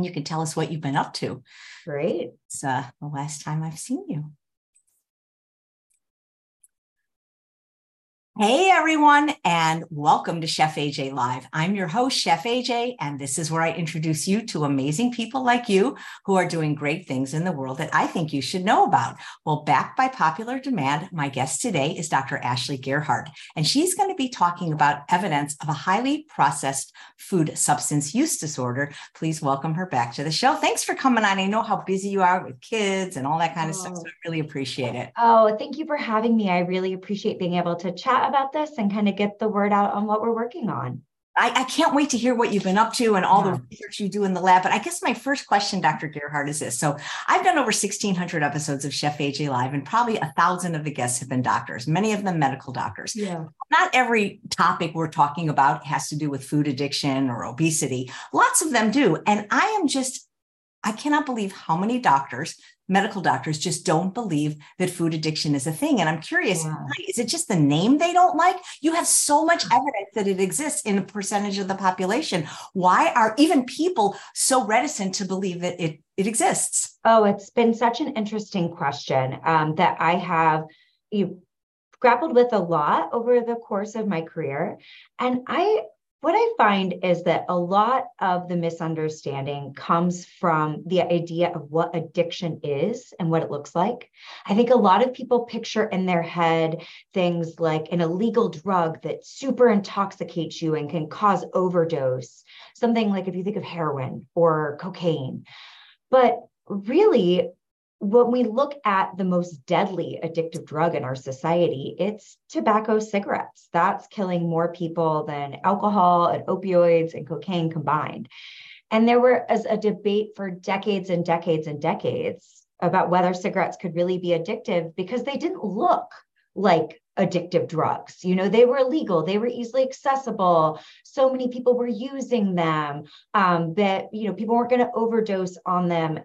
and you can tell us what you've been up to. Great. It's uh, the last time I've seen you. Hey everyone, and welcome to Chef AJ Live. I'm your host, Chef AJ, and this is where I introduce you to amazing people like you who are doing great things in the world that I think you should know about. Well, backed by popular demand, my guest today is Dr. Ashley Gearhardt, and she's going to be talking about evidence of a highly processed food substance use disorder. Please welcome her back to the show. Thanks for coming on. I know how busy you are with kids and all that kind of oh. stuff, so oh. I really appreciate it. Oh, thank you for having me. I really appreciate being able to chat about this and kind of get the word out on what we're working on. I, I, can't wait to hear what you've been up to and all yeah. the research you do in the lab. But I guess my first question, Dr. Gearhardt, is this. So I've done over 1,600 episodes of Chef AJ Live, and probably a thousand of the guests have been doctors, many of them medical doctors. Yeah. Not every topic we're talking about has to do with food addiction or obesity. Lots of them do. And I am just I cannot believe how many doctors, medical doctors, just don't believe that food addiction is a thing. And I'm curious, yeah. is it just the name they don't like? You have so much evidence that it exists in a percentage of the population. Why are even people so reticent to believe that it, it exists? Oh, it's been such an interesting question um, that I have you grappled with a lot over the course of my career. And I what I find is that a lot of the misunderstanding comes from the idea of what addiction is and what it looks like. I think a lot of people picture in their head things like an illegal drug that super intoxicates you and can cause overdose, something like if you think of heroin or cocaine. But really, when we look at the most deadly addictive drug in our society, it's tobacco cigarettes. That's killing more people than alcohol and opioids and cocaine combined. And there was a debate for decades and decades and decades about whether cigarettes could really be addictive because they didn't look like addictive drugs. You know, they were illegal, they were easily accessible. So many people were using them um, that, you know, people weren't going to overdose on them.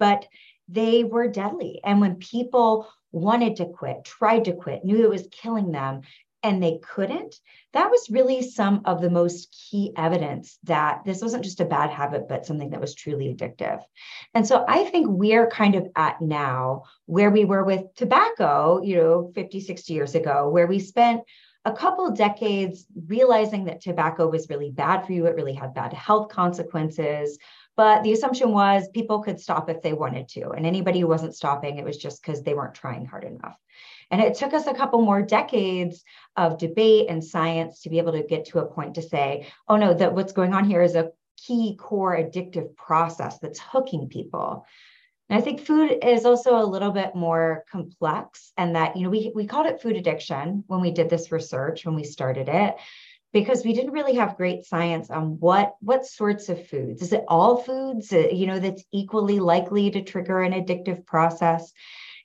But they were deadly. And when people wanted to quit, tried to quit, knew it was killing them, and they couldn't, that was really some of the most key evidence that this wasn't just a bad habit, but something that was truly addictive. And so I think we're kind of at now where we were with tobacco, you know, 50, 60 years ago, where we spent a couple decades realizing that tobacco was really bad for you. It really had bad health consequences. But the assumption was people could stop if they wanted to. And anybody who wasn't stopping, it was just because they weren't trying hard enough. And it took us a couple more decades of debate and science to be able to get to a point to say, oh no, that what's going on here is a key core addictive process that's hooking people. And I think food is also a little bit more complex and that, you know, we, we called it food addiction when we did this research, when we started it because we didn't really have great science on what what sorts of foods. Is it all foods uh, you know that's equally likely to trigger an addictive process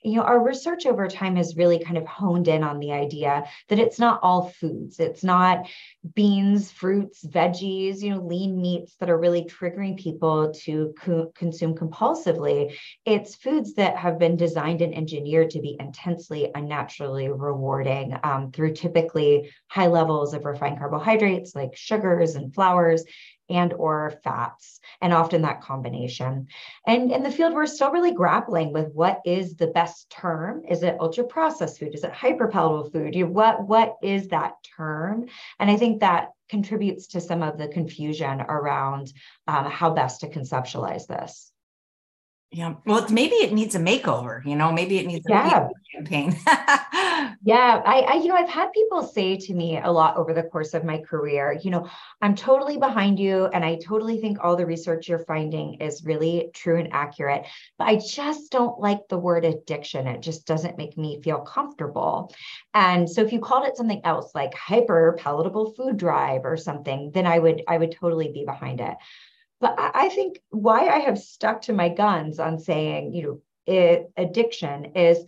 you know, our research over time has really kind of honed in on the idea that it's not all foods. It's not beans, fruits, veggies, you know, lean meats that are really triggering people to co- consume compulsively. It's foods that have been designed and engineered to be intensely unnaturally rewarding um, through typically high levels of refined carbohydrates like sugars and flours and or fats and often that combination. And in the field we're still really grappling with what is the best term. Is it ultra processed food? Is it hyper palatable food what what is that term? And i think that contributes to some of the confusion around um, how best to conceptualize this yeah. Well, maybe it needs a makeover, you know, maybe it needs a yeah. campaign. yeah. I, I, you know, I've had people say to me a lot over the course of my career, you know, I'm totally behind you. And I totally think all the research you're finding is really true and accurate. But I just don't like the word addiction. It just doesn't make me feel comfortable. And so if you called it something else like hyper palatable food drive or something, then I would, I would totally be behind it. But I think why I have stuck to my guns on saying, you know, it, addiction is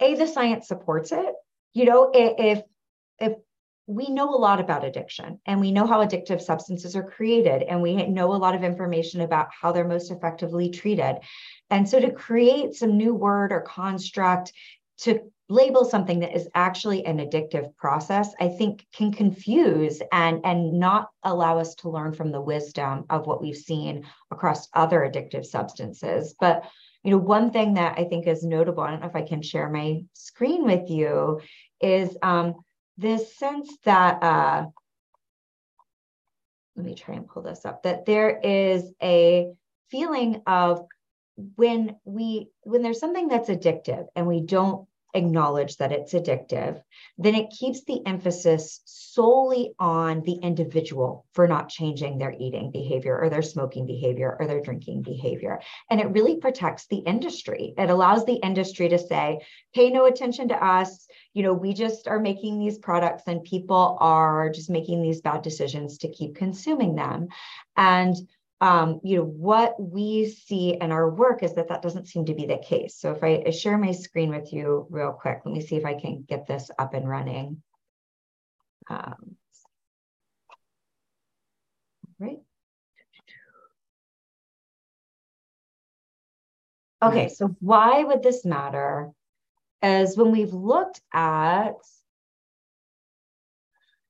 a the science supports it. You know, if if we know a lot about addiction and we know how addictive substances are created and we know a lot of information about how they're most effectively treated. And so to create some new word or construct to label something that is actually an addictive process i think can confuse and and not allow us to learn from the wisdom of what we've seen across other addictive substances. But you know one thing that i think is notable i don't know if i can share my screen with you is um, this sense that uh, let me try and pull this up that there is a feeling of when we when there's something that's addictive and we don't acknowledge that it's addictive, then it keeps the emphasis solely on the individual for not changing their eating behavior or their smoking behavior or their drinking behavior. And it really protects the industry. It allows the industry to say, pay no attention to us. You know, we just are making these products and people are just making these bad decisions to keep consuming them. And um, you know, what we see in our work is that that doesn't seem to be the case. So if I, share my screen with you real quick, let me see if I can get this up and running. Um, right. Okay, so why would this matter? As when we've looked at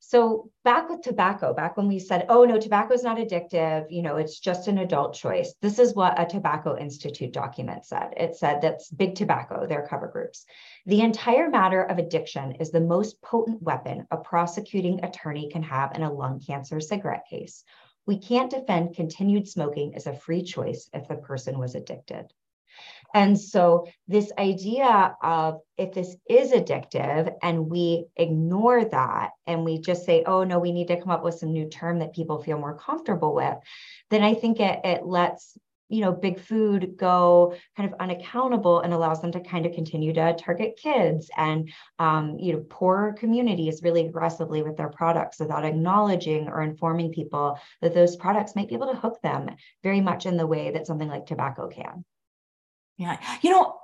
so back with tobacco, back when we said, oh no, tobacco is not addictive, you know, it's just an adult choice. This is what a Tobacco Institute document said. It said that's big tobacco, their cover groups. The entire matter of addiction is the most potent weapon a prosecuting attorney can have in a lung cancer cigarette case. We can't defend continued smoking as a free choice if the person was addicted. And so, this idea of if this is addictive and we ignore that and we just say, oh, no, we need to come up with some new term that people feel more comfortable with, then I think it, it lets you know big food go kind of unaccountable and allows them to kind of continue to target kids and um, you know poorer communities really aggressively with their products without acknowledging or informing people that those products might be able to hook them very much in the way that something like tobacco can yeah. You know,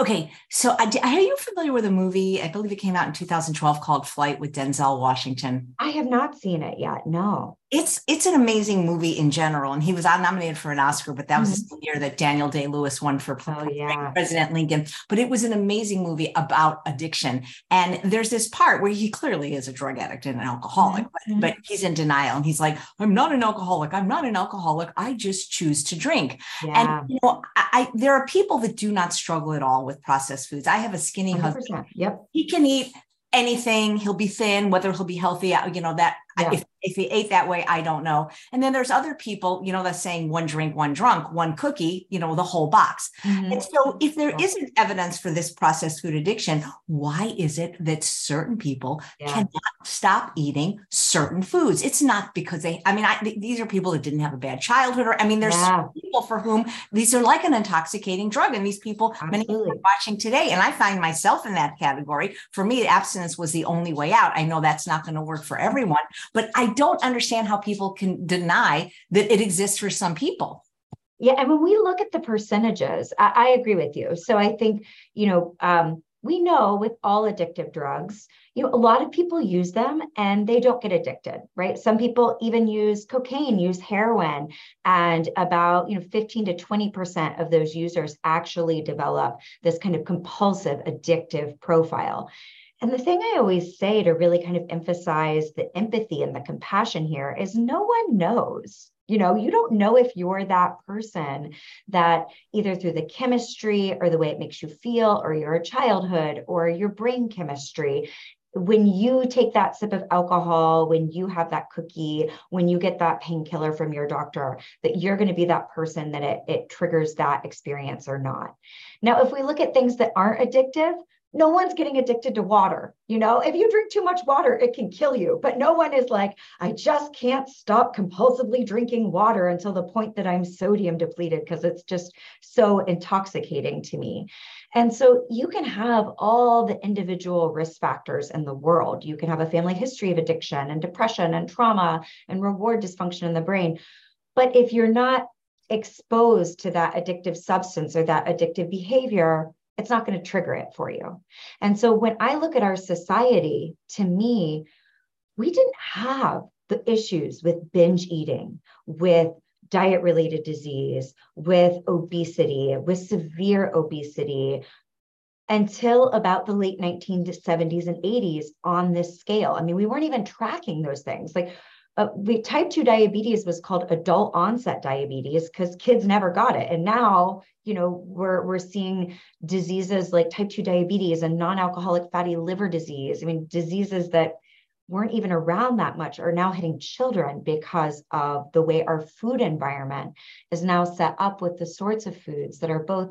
okay. So I, are you familiar with a movie? I believe it came out in 2012 called Flight with Denzel Washington. I have not seen it yet. No it's it's an amazing movie in general, and he was nominated for an Oscar, but that was mm-hmm. the year that Daniel Day Lewis won for oh, yeah. President Lincoln. But it was an amazing movie about addiction, and there's this part where he clearly is a drug addict and an alcoholic, mm-hmm. but, but he's in denial, and he's like, "I'm not an alcoholic. I'm not an alcoholic. I just choose to drink." Yeah. And you know, I, I, there are people that do not struggle at all with processed foods. I have a skinny 100%. husband. Yep, he can eat anything he'll be thin whether he'll be healthy you know that yeah. if, if he ate that way i don't know. And then there's other people you know that's saying one drink one drunk one cookie you know the whole box. Mm-hmm. and so if there isn't evidence for this processed food addiction why is it that certain people yeah. cannot stop eating certain foods? It's not because they i mean I, these are people that didn't have a bad childhood or i mean there's people for whom these are like an intoxicating drug and these people Absolutely. many people are watching today. And i find myself in that category. For me abstinence was the only way out. I know that's not going to work for everyone but I don't understand how people can deny that it exists for some people. Yeah. And when we look at the percentages, I, I agree with you. So I think, you know, um, we know with all addictive drugs, you know, a lot of people use them and they don't get addicted, right? Some people even use cocaine, use heroin, and about, you know, 15 to 20% of those users actually develop this kind of compulsive addictive profile. And the thing I always say to really kind of emphasize the empathy and the compassion here is no one knows. You know, you don't know if you're that person that either through the chemistry or the way it makes you feel, or your childhood or your brain chemistry, when you take that sip of alcohol, when you have that cookie, when you get that painkiller from your doctor, that you're going to be that person that it, it triggers that experience or not. Now, if we look at things that aren't addictive, no one's getting addicted to water. You know, if you drink too much water, it can kill you. But no one is like, I just can't stop compulsively drinking water until the point that I'm sodium depleted because it's just so intoxicating to me. And so you can have all the individual risk factors in the world. You can have a family history of addiction and depression and trauma and reward dysfunction in the brain. But if you're not exposed to that addictive substance or that addictive behavior, it's not going to trigger it for you. And so when I look at our society, to me, we didn't have the issues with binge eating, with diet related disease, with obesity, with severe obesity, until about the late 1970s and 80s on this scale. I mean, we weren't even tracking those things. Like uh, we type 2 diabetes was called adult onset diabetes because kids never got it. And now you know we're we're seeing diseases like type 2 diabetes and non-alcoholic fatty liver disease. I mean diseases that weren't even around that much are now hitting children because of the way our food environment is now set up with the sorts of foods that are both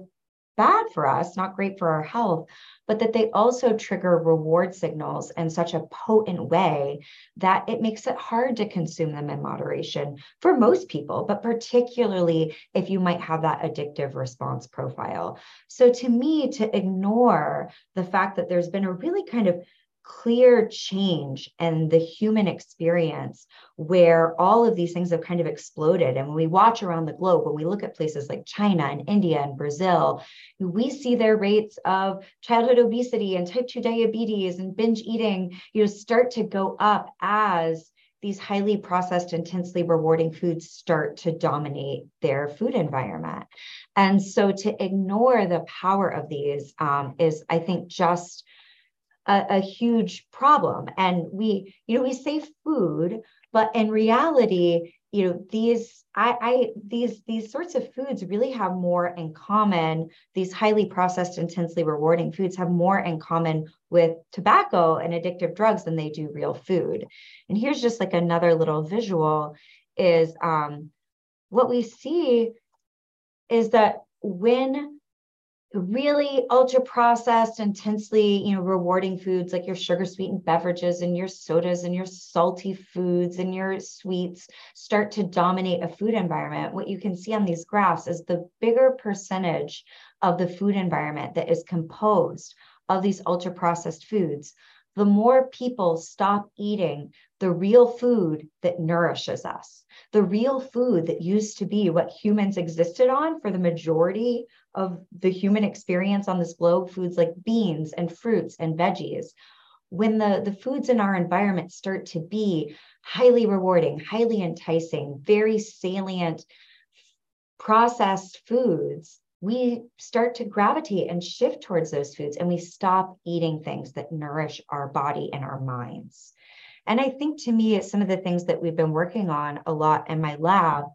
bad for us, not great for our health, but that they also trigger reward signals in such a potent way that it makes it hard to consume them in moderation for most people, but particularly if you might have that addictive response profile. So, to me, to ignore the fact that there's been a really kind of clear change in the human experience where all of these things have kind of exploded. And when we watch around the globe, when we look at places like China and India and Brazil, we see their rates of childhood obesity and type 2 diabetes and binge eating, you know, start to go up as these highly processed, intensely rewarding foods start to dominate their food environment. And so to ignore the power of these um, is, I think, just a, a huge problem. And we, you know, we say food, but in reality, you know these I, I these these sorts of foods really have more in common these highly processed intensely rewarding foods have more in common with tobacco and addictive drugs than they do real food and here's just like another little visual is um, what we see is that when really ultra processed intensely you know rewarding foods like your sugar sweetened beverages and your sodas and your salty foods and your sweets start to dominate a food environment. What you can see on these graphs is the bigger percentage of the food environment that is composed of these ultra processed foods the more people stop eating the real food that nourishes us the real food that used to be what humans existed on for the majority of the human experience on this globe, foods like beans and fruits and veggies, when the, the foods in our environment start to be highly rewarding, highly enticing, very salient processed foods, we start to gravitate and shift towards those foods and we stop eating things that nourish our body and our minds. And I think to me, some of the things that we've been working on a lot in my lab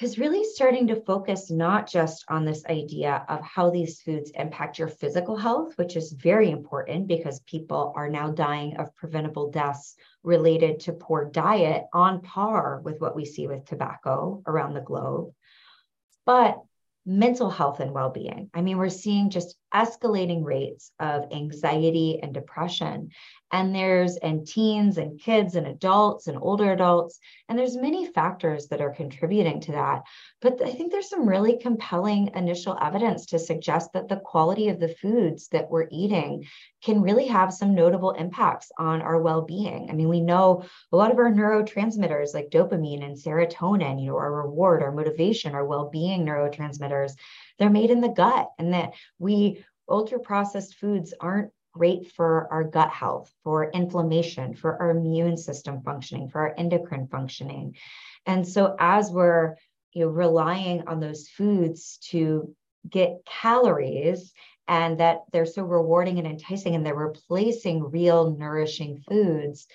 is really starting to focus not just on this idea of how these foods impact your physical health, which is very important because people are now dying of preventable deaths related to poor diet on par with what we see with tobacco around the globe, but mental health and well being. I mean, we're seeing just escalating rates of anxiety and depression. And there's and teens and kids and adults and older adults and there's many factors that are contributing to that. But i think there's some really compelling initial evidence to suggest that the quality of the foods that we're eating can really have some notable impacts on our well-being. I mean we know a lot of our neurotransmitters like dopamine and serotonin you know our reward our motivation our well-being neurotransmitters they're made in the gut and that we ultra processed foods aren't great for our gut health, for inflammation, for our immune system functioning, for our endocrine functioning. And so as we're you know, relying on those foods to get calories and that they're so rewarding and enticing and they're replacing real nourishing foods,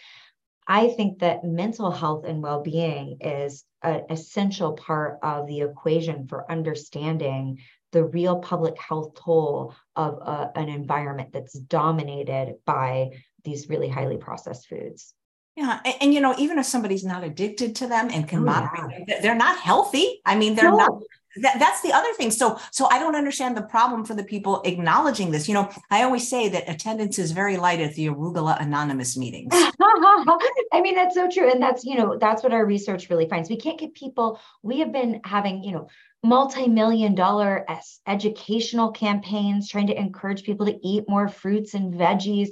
I think that mental health and well being is an essential part of the equation for understanding the real public health toll of a, an environment that's dominated by these really highly processed foods. Yeah, and, and, you know, even if somebody's not addicted to them and can oh, moderate, yeah. they're not healthy. I mean, they're no. not. That, that's the other thing. So, so I don't understand the problem for the people acknowledging this. You know, I always say that attendance is very light at the arugula anonymous meetings. I mean, that's so true, and that's you know, that's what our research really finds. We can't get people. We have been having you know multi-million dollar educational campaigns trying to encourage people to eat more fruits and veggies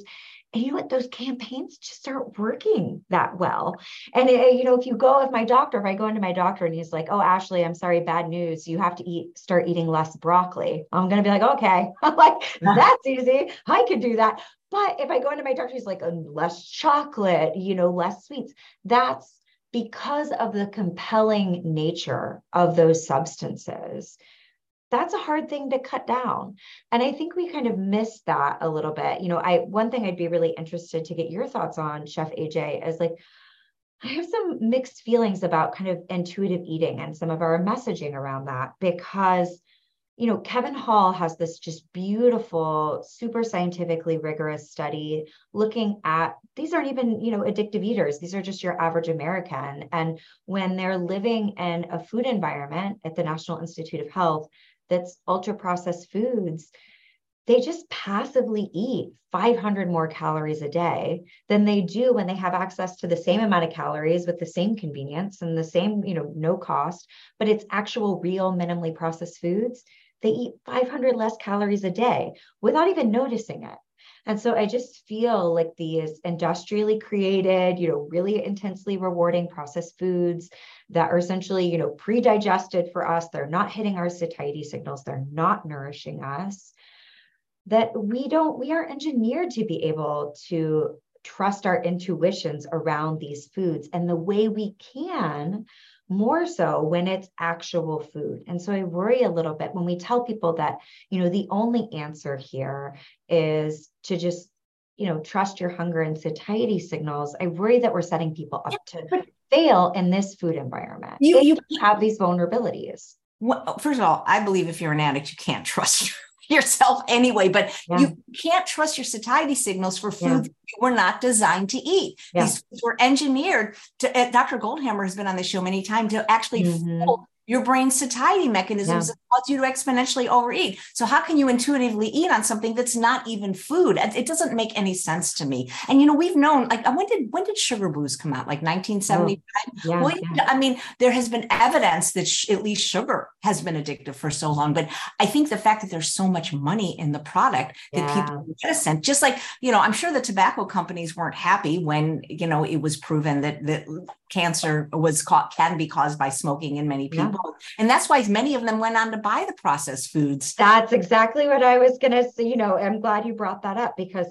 and you know what? Those campaigns just aren't working that well. And it, you know if you go with my doctor if i go into my doctor and he's like oh ashley i'm sorry bad news. You have to eat start eating less broccoli. I'm going to be like okay. I'm like that's easy. I could do that. But if i go into my doctor he's like oh, less chocolate you know less sweets. That's because of the compelling nature of those substances, that's a hard thing to cut down and i think we kind of missed that a little bit you know i one thing i'd be really interested to get your thoughts on chef aj is like i have some mixed feelings about kind of intuitive eating and some of our messaging around that because you know, Kevin Hall has this just beautiful, super scientifically rigorous study looking at these aren't even, you know, addictive eaters. These are just your average American. And when they're living in a food environment at the National Institute of Health that's ultra processed foods, they just passively eat 500 more calories a day than they do when they have access to the same amount of calories with the same convenience and the same, you know, no cost, but it's actual real minimally processed foods they eat 500 less calories a day without even noticing it. And so I just feel like these industrially created, you know, really intensely rewarding processed foods that are essentially, you know, pre-digested for us, they're not hitting our satiety signals, they're not nourishing us. That we don't, we are engineered to be able to trust our intuitions around these foods. And the way we can more so when it's actual food. And so I worry a little bit when we tell people that, you know, the only answer here is to just, you know, trust your hunger and satiety signals. I worry that we're setting people up to fail in this food environment. You, you have these vulnerabilities. Well, first of all, I believe if you're an addict, you can't trust yourself anyway, but yeah. you can't trust your satiety signals for food yeah. you were not designed to eat. Yeah. These foods were engineered to, uh, Dr. Goldhamer has been on the show many times to actually mm-hmm your brain's satiety mechanisms yeah. that cause you to exponentially overeat. So how can you intuitively eat on something that's not even food? It doesn't make any sense to me. And you know, we've known like uh, when did when did Sugar Blues come out? Like 1975. Oh, yeah, well, yeah. I mean, there has been evidence that sh- at least sugar has been addictive for so long. But I think the fact that there's so much money in the product that people are reticent, just like you know, I'm sure the tobacco companies weren't happy when you know it was proven that that cancer was caught can be caused by smoking in many people. And that's why many of them went on to buy the processed foods. That's exactly what I was going to say. You know, I'm glad you brought that up because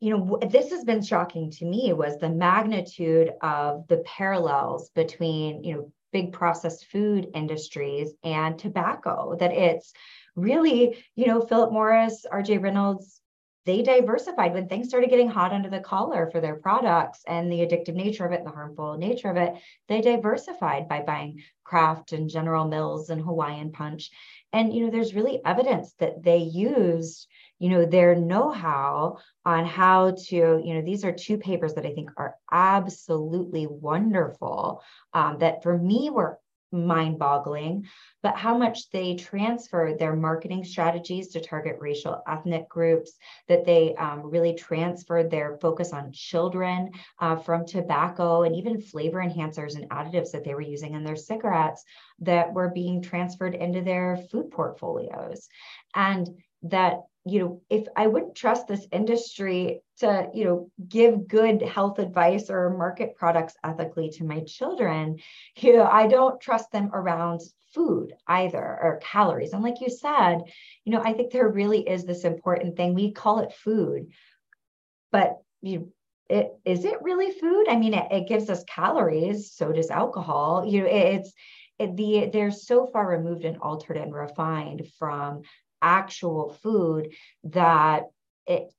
you know this has been shocking to me was the magnitude of the parallels between you know big processed food industries and tobacco that it's really you know philip morris rj reynolds they diversified when things started getting hot under the collar for their products and the addictive nature of it, the harmful nature of it. They diversified by buying Kraft and General Mills and Hawaiian Punch. And, you know, there's really evidence that they used, you know, their know how on how to, you know, these are two papers that I think are absolutely wonderful um, that for me were mind boggling, but how much they transfer their marketing strategies to target racial ethnic groups, that they um, really transferred their focus on children uh, from tobacco and even flavor enhancers and additives that they were using in their cigarettes that were being transferred into their food portfolios. And that you know, if I wouldn't trust this industry to, you know, give good health advice or market products ethically to my children, you know, I don't trust them around food either or calories. And like you said, you know, I think there really is this important thing. We call it food, but you it is it really food? I mean, it, it gives us calories, so does alcohol. You know, it, it's it, the they're so far removed and altered and refined from actual food that it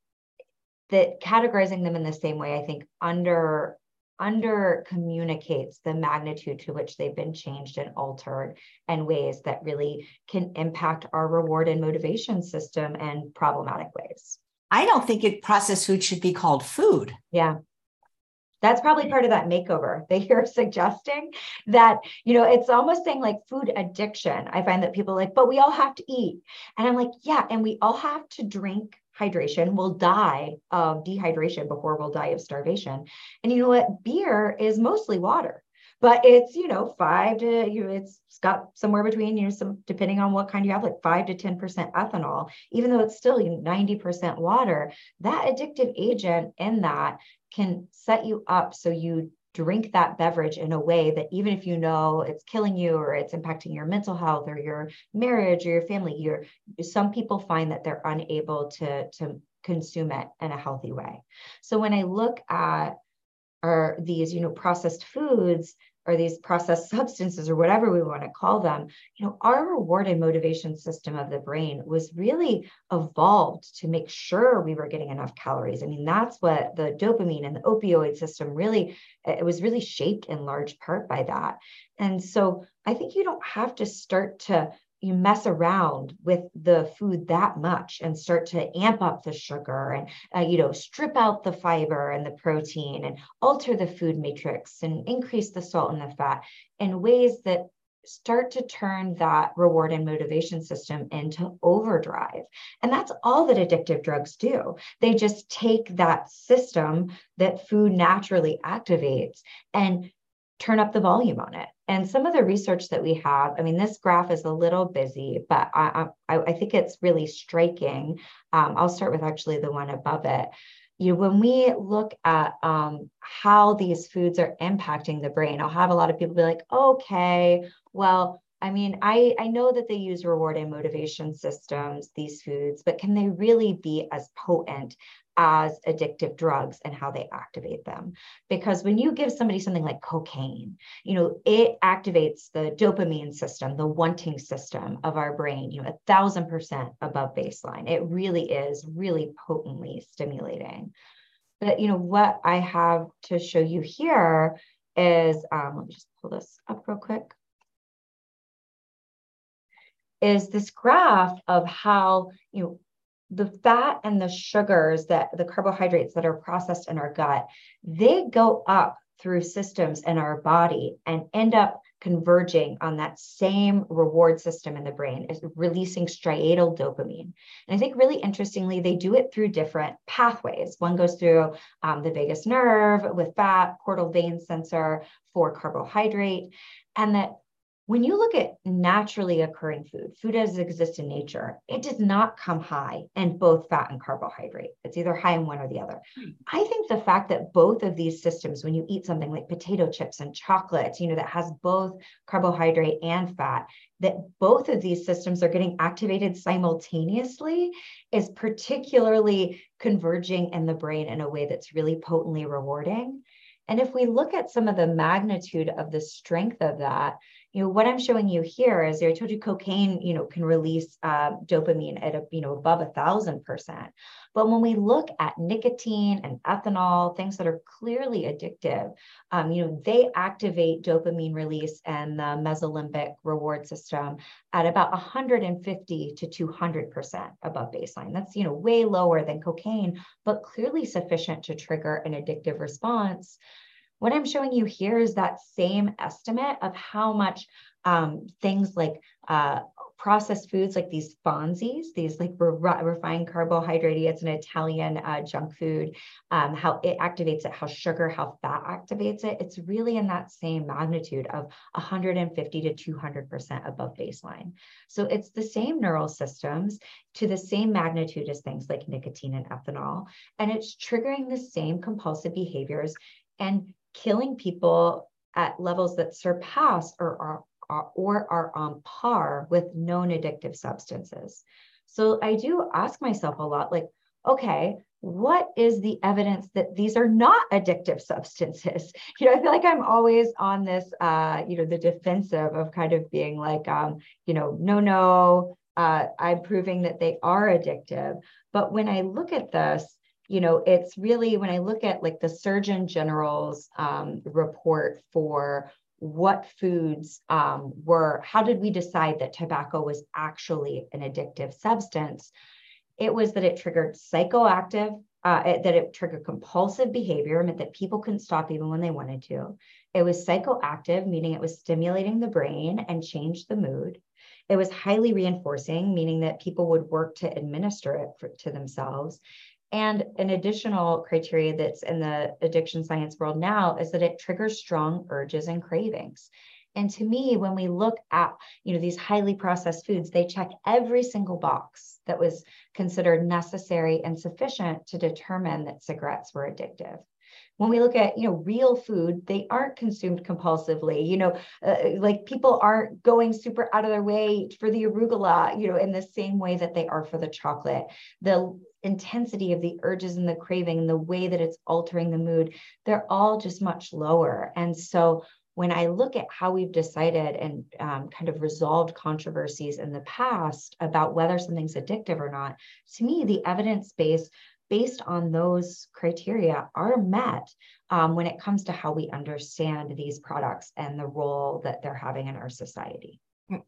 that categorizing them in the same way i think under under communicates the magnitude to which they've been changed and altered and ways that really can impact our reward and motivation system in problematic ways. I don't think it processed food should be called food. Yeah. That's probably part of that makeover that you're suggesting that you know it's almost saying like food addiction. I find that people like but we all have to eat. And i'm like yeah and we all have to drink hydration we'll die of dehydration before we'll die of starvation. And you know what? Beer is mostly water but it's you know five to you know it's got somewhere between you know some depending on what kind you have like five to ten percent ethanol even though it's still 90 percent water that addictive agent in that can set you up so you drink that beverage in a way that even if you know it's killing you or it's impacting your mental health or your marriage or your family you're some people find that they're unable to to consume it in a healthy way. So when i look at are these you know processed foods or these processed substances or whatever we want to call them you know our reward and motivation system of the brain was really evolved to make sure we were getting enough calories. I mean that's what the dopamine and the opioid system really eh, it was really shaped in large part by that. And so i think you don't have to start to you mess around with the food that much and start to amp up the sugar and uh, you know strip out the fiber and the protein and alter the food matrix and increase the salt and the fat in ways that start to turn that reward and motivation system into overdrive. And that's all that addictive drugs do. They just take that system that food naturally activates and turn up the volume on it. And some of the research that we have, I mean, this graph is a little busy, but I, I, I think it's really striking. Um, I'll start with actually the one above it. You know, when we look at um, how these foods are impacting the brain, I'll have a lot of people be like, okay, well, I mean, I, I know that they use reward and motivation systems, these foods, but can they really be as potent as addictive drugs and how they activate them. Because when you give somebody something like cocaine, you know, it activates the dopamine system, the wanting system of our brain, you know, a thousand percent above baseline. It really is really potently stimulating. But, you know, what I have to show you here is, um, let me just pull this up real quick is this graph of how you know the fat and the sugars that the carbohydrates that are processed in our gut, they go up through systems in our body and end up converging on that same reward system in the brain is releasing striatal dopamine. And i think really interestingly they do it through different pathways. One goes through um, the vagus nerve with fat portal vein sensor for carbohydrate. And that when you look at naturally occurring food, food as it exists in nature, it does not come high in both fat and carbohydrate. It's either high in one or the other. Hmm. I think the fact that both of these systems, when you eat something like potato chips and chocolate, you know, that has both carbohydrate and fat, that both of these systems are getting activated simultaneously is particularly converging in the brain in a way that's really potently rewarding. And if we look at some of the magnitude of the strength of that, you know, what I'm showing you here is I told you cocaine, you know, can release uh, dopamine at a, you know, above a thousand percent. But when we look at nicotine and ethanol, things that are clearly addictive, um, you know, they activate dopamine release and the mesolimbic reward system at about 150 to 200 percent above baseline. That's you know way lower than cocaine, but clearly sufficient to trigger an addictive response. What I'm showing you here is that same estimate of how much um, things like uh, processed foods like these Fonzies, these like re- refined carbohydrate, it's an Italian uh, junk food, um, how it activates it, how sugar, how fat activates it. It's really in that same magnitude of 150 to 200% above baseline. So it's the same neural systems to the same magnitude as things like nicotine and ethanol. And it's triggering the same compulsive behaviors and killing people at levels that surpass or are, are, or are on par with known addictive substances. So I do ask myself a lot like, okay, what is the evidence that these are not addictive substances? You know, I feel like I'm always on this, uh, you know, the defensive of kind of being like, um, you know, no, no, uh, I'm proving that they are addictive. But when I look at this, you know, it's really when I look at like the Surgeon General's um, report for what foods um, were, how did we decide that tobacco was actually an addictive substance? It was that it triggered psychoactive, uh, it, that it triggered compulsive behavior, meant that people couldn't stop even when they wanted to. It was psychoactive, meaning it was stimulating the brain and changed the mood. It was highly reinforcing, meaning that people would work to administer it for, to themselves. And an additional criteria that's in the addiction science world now is that it triggers strong urges and cravings. And to me, when we look at you know these highly processed foods, they check every single box that was considered necessary and sufficient to determine that cigarettes were addictive when we look at you know real food they aren't consumed compulsively you know uh, like people aren't going super out of their way for the arugula you know in the same way that they are for the chocolate. The intensity of the urges and the craving and the way that it's altering the mood they're all just much lower. And so when I look at how we've decided and um, kind of resolved controversies in the past about whether something's addictive or not, to me, the evidence base based on those criteria are met um, when it comes to how we understand these products and the role that they're having in our society.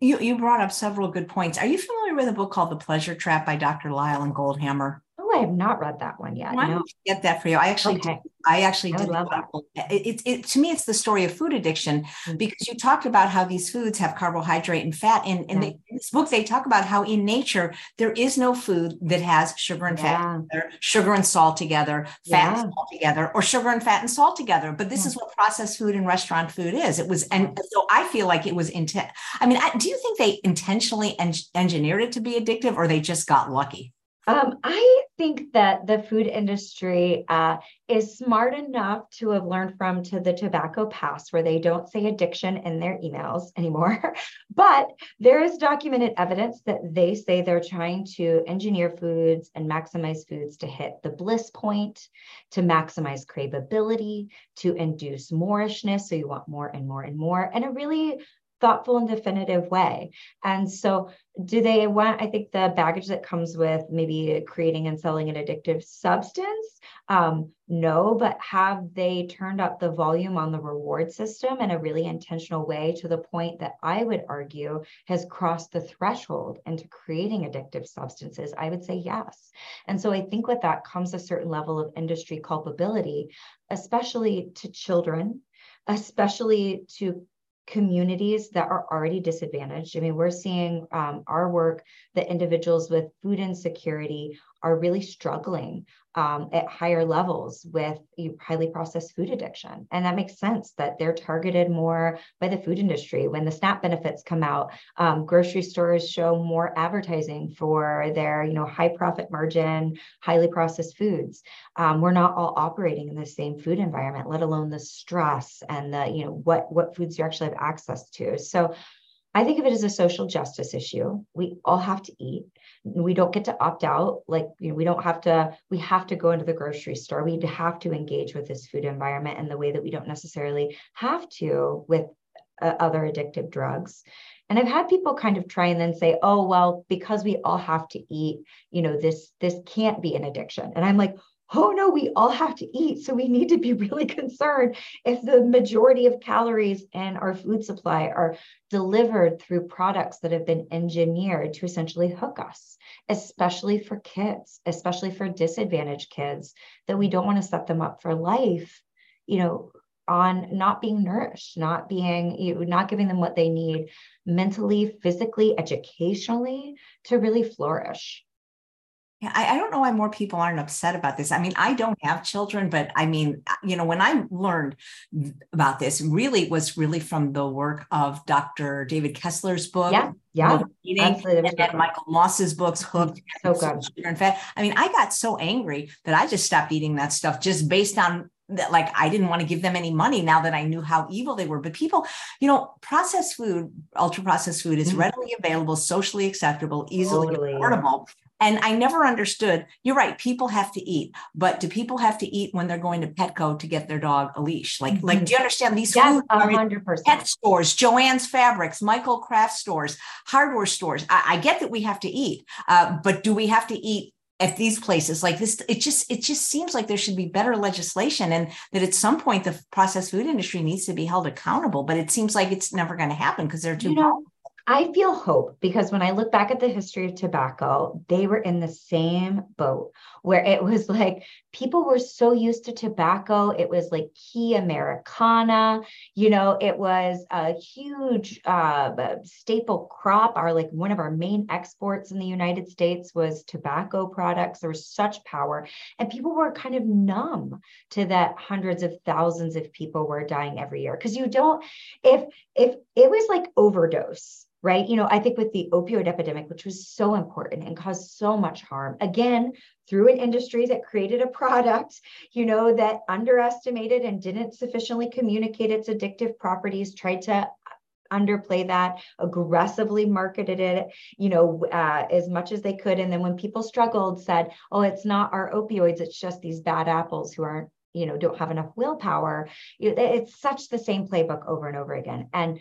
You, you brought up several good points. Are you familiar with a book called The Pleasure Trap by Dr. Lisle and Goldhamer? I have not read that one yet. Why no. don't get that for you? I actually, okay. did, I actually I did love that. It, it, it, to me, it's the story of food addiction mm-hmm. because you talked about how these foods have carbohydrate and fat. And in, yeah. in this book, they talk about how in nature there is no food that has sugar and yeah. fat together, sugar and salt together, fat yeah. and salt together, or sugar and fat and salt together. But this is what processed food and restaurant food is. It was, and so I feel like it was intent. I mean, I, do you think they intentionally en- engineered it to be addictive, or they just got lucky? Um, I think that the food industry uh, is smart enough to have learned from to the tobacco past where they don't say addiction in their emails anymore. but there is documented evidence that they say they're trying to engineer foods and maximize foods to hit the bliss point, to maximize craveability, to induce moreishness. So you want more and more and more, and a really thoughtful and definitive way. And so, do they want, I think, the baggage that comes with maybe creating and selling an addictive substance? Um, no, but have they turned up the volume on the reward system in a really intentional way to the point that I would argue has crossed the threshold into creating addictive substances? I would say yes. And so, I think with that comes a certain level of industry culpability, especially to children especially to communities that are already disadvantaged. I mean, we're seeing um, our work that individuals with food insecurity are really struggling um, at higher levels with highly processed food addiction. And that makes sense that they're targeted more by the food industry. When the SNAP benefits come out, um, grocery stores show more advertising for their, you know, high profit margin, highly processed foods. Um, we're not all operating in the same food environment, let alone the stress and the, you know, what what foods you actually have access to. So I think of it as a social justice issue. We all have to eat. We don't get to opt out. Like, you know, we don't have to, we have to go into the grocery store. We have to engage with this food environment in the way that we don't necessarily have to with uh, other addictive drugs. And I've had people kind of try and then say, oh, well, because we all have to eat, you know, this, this can't be an addiction. And I'm like, oh no, we all have to eat. So we need to be really concerned if the majority of calories in our food supply are delivered through products that have been engineered to essentially hook us, especially for kids, especially for disadvantaged kids, that we don't want to set them up for life, you know, on not being nourished, not being, you know, not giving them what they need mentally, physically, educationally to really flourish. Yeah, I, I, don't know why more people aren't upset about this. I mean, I don't have children, but I mean, uh, you know, when I learned about this, really was really from the work of Dr. David Kessler's book. Yeah, yeah, absolutely. And then Michael Moss's books, Hooked, so good. Sugar and Fat. I mean, I got so angry that I just stopped eating that stuff just based on that like I didn't want to give them any money now that I knew how evil they were. But people, you know, processed food, ultra processed food is mm-hmm. readily available, socially acceptable, easily totally. affordable. And I never understood. You're right. People have to eat, but do people have to eat when they're going to Petco to get their dog a leash? Like, mm-hmm. like, do you understand these yes, hundred percent. Pet stores, Joann's Fabrics, Michael Craft stores, hardware stores. I, I get that we have to eat, uh, but do we have to eat at these places like this it just it just seems like there should be better legislation and that at some point the processed food industry needs to be held accountable but it seems like it's never going to happen because they're too you know, I feel hope because when I look back at the history of tobacco, they were in the same boat where it was like people were so used to tobacco. It was like key Americana, you know, it was a huge uh, staple crop. Our like one of our main exports in the United States was tobacco products. There was such power, and people were kind of numb to that hundreds of thousands of people were dying every year because you don't if if it was like overdose right? You know, I think with the opioid epidemic, which was so important and caused so much harm, again, through an industry that created a product, you know, that underestimated and didn't sufficiently communicate its addictive properties, tried to underplay that aggressively marketed it you know uh, as much as they could. And then when people struggled said oh it's not our opioids it's just these bad apples who aren't you know don't have enough willpower. It's such the same playbook over and over again. And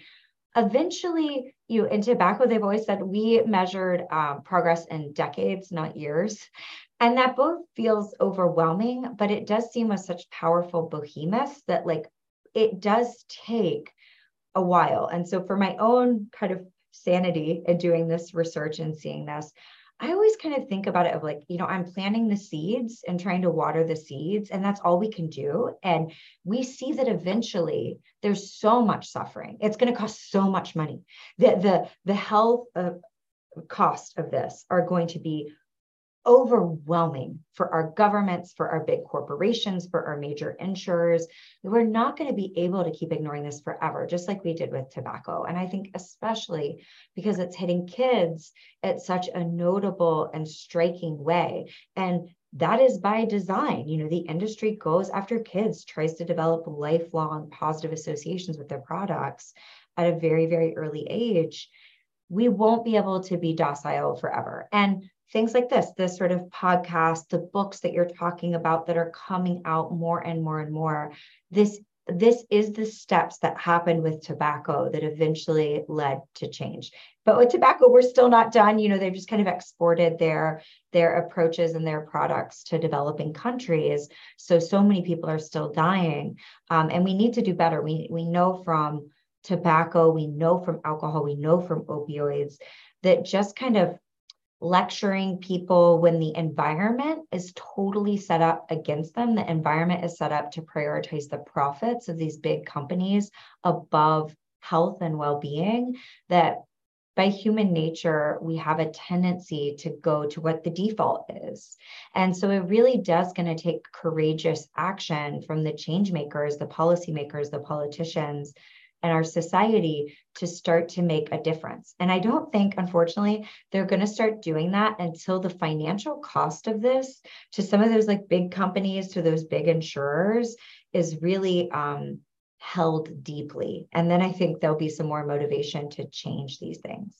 eventually you know, in tobacco they've always said we measured um, progress in decades not years and that both feels overwhelming but it does seem as such powerful behemoths that like it does take a while and so for my own kind of sanity in doing this research and seeing this I always kind of think about it of like, you know, I'm planting the seeds and trying to water the seeds, and that's all we can do. And we see that eventually there's so much suffering. It's going to cost so much money. The the the health uh, cost of this are going to be overwhelming for our governments, for our big corporations, for our major insurers. We're not going to be able to keep ignoring this forever, just like we did with tobacco. And I think, especially because it's hitting kids at such a notable and striking way. And that is by design. You know, the industry goes after kids, tries to develop lifelong positive associations with their products at a very, very early age. We won't be able to be docile forever. And things like this, this sort of podcast, the books that you're talking about that are coming out more and more and more. This this is the steps that happened with tobacco that eventually led to change. But with tobacco, we're still not done. You know, they've just kind of exported their their approaches and their products to developing countries. So so many people are still dying, um, and we need to do better. We we know from tobacco, we know from alcohol, we know from opioids that just kind of lecturing people when the environment is totally set up against them. The environment is set up to prioritize the profits of these big companies above health and well being. That by human nature, we have a tendency to go to what the default is. And so it really does going to take courageous action from the change makers, the policymakers, the politicians and our society to start to make a difference. And I don't think, unfortunately, they're going to start doing that until the financial cost of this to some of those like big companies, to those big insurers, is really um, held deeply. And then I think there'll be some more motivation to change these things.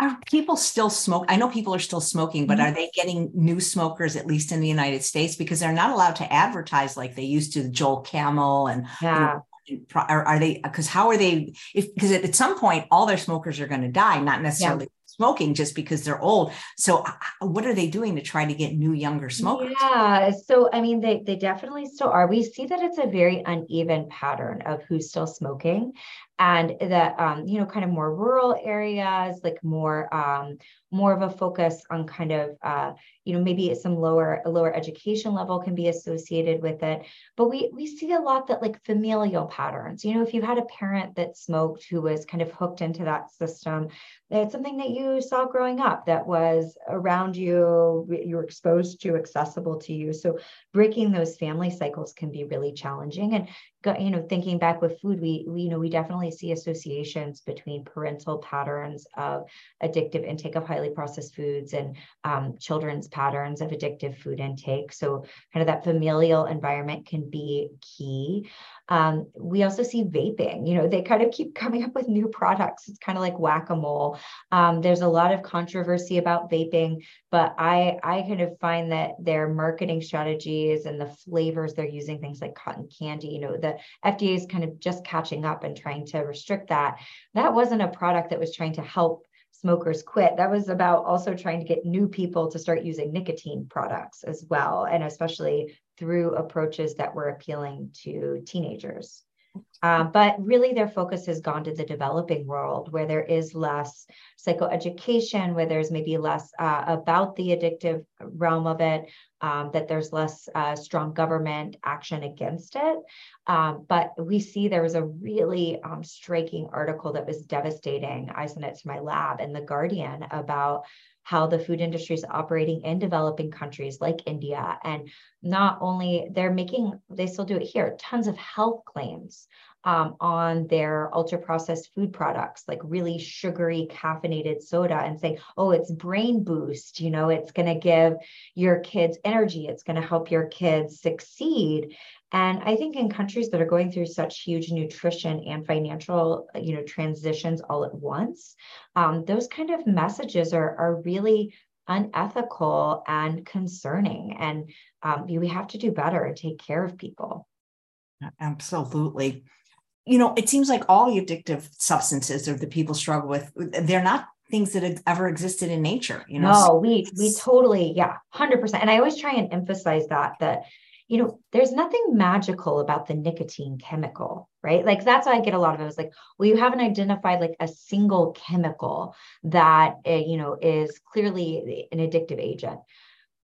Are people still smoke? I know people are still smoking, but mm-hmm. are they getting new smokers, at least in the United States? Because they're not allowed to advertise like they used to, Joe Camel and yeah. you know, are, are they because how are they if because at some point all their smokers are going to die not necessarily yeah. smoking just because they're old. So uh, uh, what are they doing to try to get new younger smokers? Yeah so i mean they they definitely still are. We see that it's a very uneven pattern of who's still smoking and the um, you know kind of more rural areas like more um, more of a focus on kind of uh, you know maybe some lower lower education level can be associated with it. But we we see a lot that like familial patterns. You know if you had a parent that smoked who was kind of hooked into that system it's something that you saw growing up that was around you you were exposed to accessible to you. So breaking those family cycles can be really challenging. And you know thinking back with food we, we you know we definitely see associations between parental patterns of addictive intake of highly processed foods and um, children's patterns of addictive food intake. So kind of that familial environment can be key um, we also see vaping. You know, they kind of keep coming up with new products. It's kind of like whack a mole. Um, there's a lot of controversy about vaping, but I I kind of find that their marketing strategies and the flavors they're using, things like cotton candy. You know, the FDA is kind of just catching up and trying to restrict that. That wasn't a product that was trying to help smokers quit. That was about also trying to get new people to start using nicotine products as well, and especially through approaches that were appealing to teenagers. Um, but really, their focus has gone to the developing world where there is less psychoeducation, where there's maybe less uh, about the addictive realm of it, um, that there's less uh, strong government action against it. Um, but we see there was a really um, striking article that was devastating. I sent it to my lab in The Guardian about how the food industry is operating in developing countries like India. And not only they're making, they still do it here, tons of health claims um, on their ultra processed food products, like really sugary caffeinated soda, and say, oh, it's brain boost. You know, it's going to give your kids energy. It's going to help your kids succeed. And I think in countries that are going through such huge nutrition and financial, you know, transitions all at once, um, those kind of messages are, are really unethical and concerning. And um, we have to do better and take care of people. Absolutely. You know, it seems like all the addictive substances or the people struggle with, they're not things that have ever existed in nature. You know, no, we we totally, yeah, hundred percent. And I always try and emphasize that that you know, there's nothing magical about the nicotine chemical, right? Like that's why I get a lot of it. It's like, well, you haven't identified like a single chemical that uh, you know is clearly an addictive agent.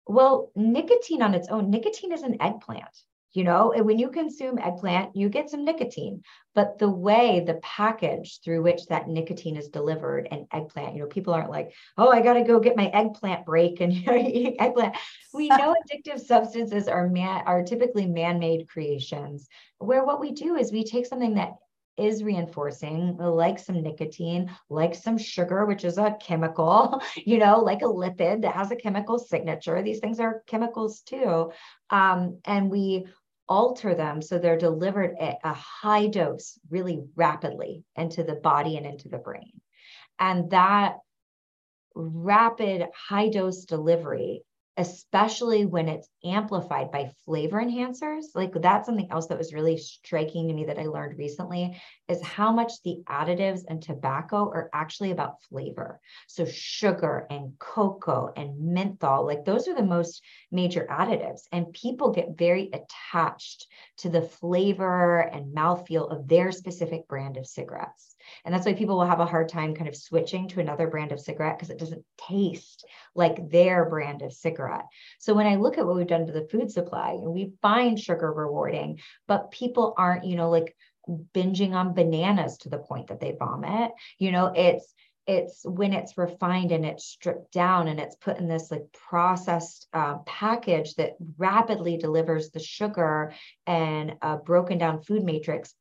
Well, nicotine on its own, nicotine is an eggplant, you know and when you consume eggplant you get some nicotine but the way the package through which that nicotine is delivered and eggplant you know people aren't like oh i got to go get my eggplant break and eggplant we know addictive substances are man are typically man-made creations where what we do is we take something that is reinforcing, like some nicotine, like some sugar, which is a chemical, you know, like a lipid that has a chemical signature. These things are chemicals too. Um, and we alter them so they're delivered at a high dose really rapidly into the body and into the brain. And that rapid high dose delivery especially when it's amplified by flavor enhancers. Like that's something else that was really striking to me that I learned recently is how much the additives and tobacco are actually about flavor. So sugar and cocoa and menthol, like those are the most major additives. And people get very attached to the flavor and mouthfeel of their specific brand of cigarettes. And that's why people will have a hard time kind of switching to another brand of cigarette because it doesn't taste like their brand of cigarette. So when I look at what we've done to the food supply, and we find sugar rewarding, but people aren't, you know, like binging on bananas to the point that they vomit. You know, it's it's when it's refined and it's stripped down and it's put in this like processed uh, package that rapidly delivers the sugar and a broken down food matrix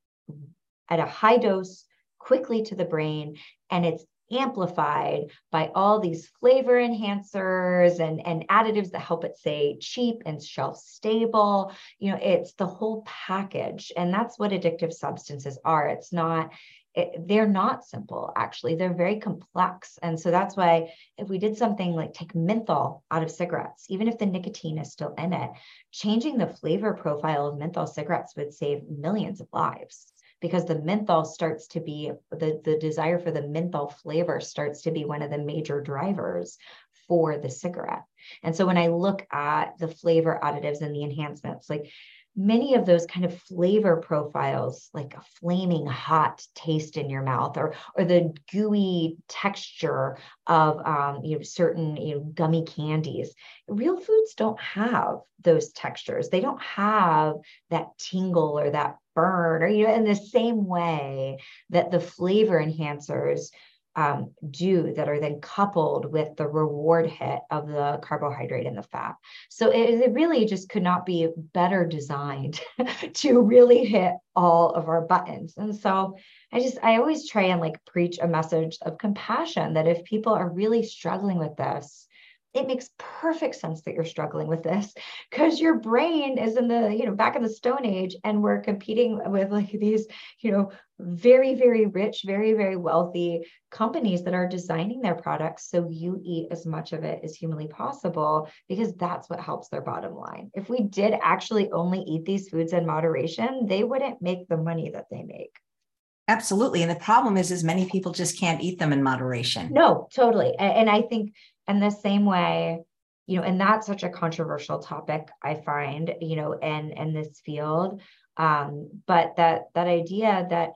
at a high dose quickly to the brain and it's amplified by all these flavor enhancers and, and additives that help it say cheap and shelf stable. You know, it's the whole package. And that's what addictive substances are. It's not, it, they're not simple, actually. They're very complex. And so that's why if we did something like take menthol out of cigarettes, even if the nicotine is still in it, changing the flavor profile of menthol cigarettes would save millions of lives because the menthol starts to be the, the desire for the menthol flavor starts to be one of the major drivers for the cigarette. And so when I look at the flavor additives and the enhancements, like many of those kind of flavor profiles like a flaming hot taste in your mouth or or the gooey texture of um, you know certain you know gummy candies real foods don't have those textures they don't have that tingle or that burn or you know in the same way that the flavor enhancers um, do that are then coupled with the reward hit of the carbohydrate and the fat. So it, it really just could not be better designed to really hit all of our buttons. And so I just, I always try and like preach a message of compassion that if people are really struggling with this, it makes perfect sense that you're struggling with this because your brain is in the you know back in the stone age and we're competing with like these you know very very rich very very wealthy companies that are designing their products so you eat as much of it as humanly possible because that's what helps their bottom line. If we did actually only eat these foods in moderation they wouldn't make the money that they make. Absolutely and the problem is is many people just can't eat them in moderation. No totally and, and i think and the same way you know and that's such a controversial topic i find you know in in this field. Um but that that idea that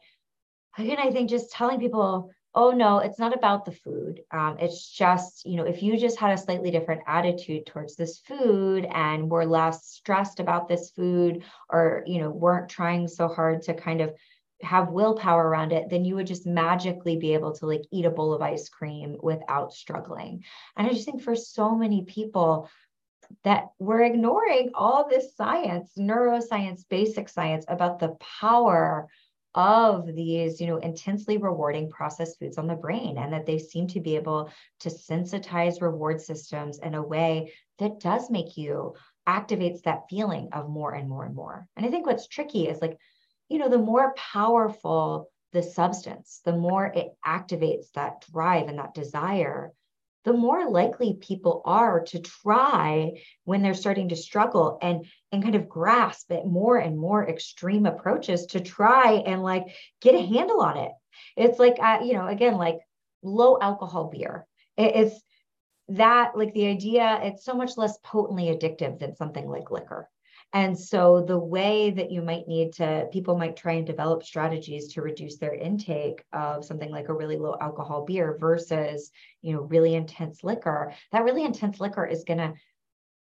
again i think just telling people oh no it's not about the food. Um, it's just you know if you just had a slightly different attitude towards this food and were less stressed about this food or you know weren't trying so hard to kind of have willpower around it, then you would just magically be able to like eat a bowl of ice cream without struggling. And I just think for so many people that we're ignoring all this science, neuroscience, basic science about the power of these, you know, intensely rewarding processed foods on the brain and that they seem to be able to sensitize reward systems in a way that does make you activates that feeling of more and more and more. And I think what's tricky is like you know, the more powerful the substance, the more it activates that drive and that desire, the more likely people are to try when they're starting to struggle and and kind of grasp at more and more extreme approaches to try and like get a handle on it. It's like uh, you know again like low alcohol beer. It, it's that like the idea it's so much less potently addictive than something like liquor and so the way that you might need to, people might try and develop strategies to reduce their intake of something like a really low alcohol beer versus, you know, really intense liquor. That really intense liquor is going to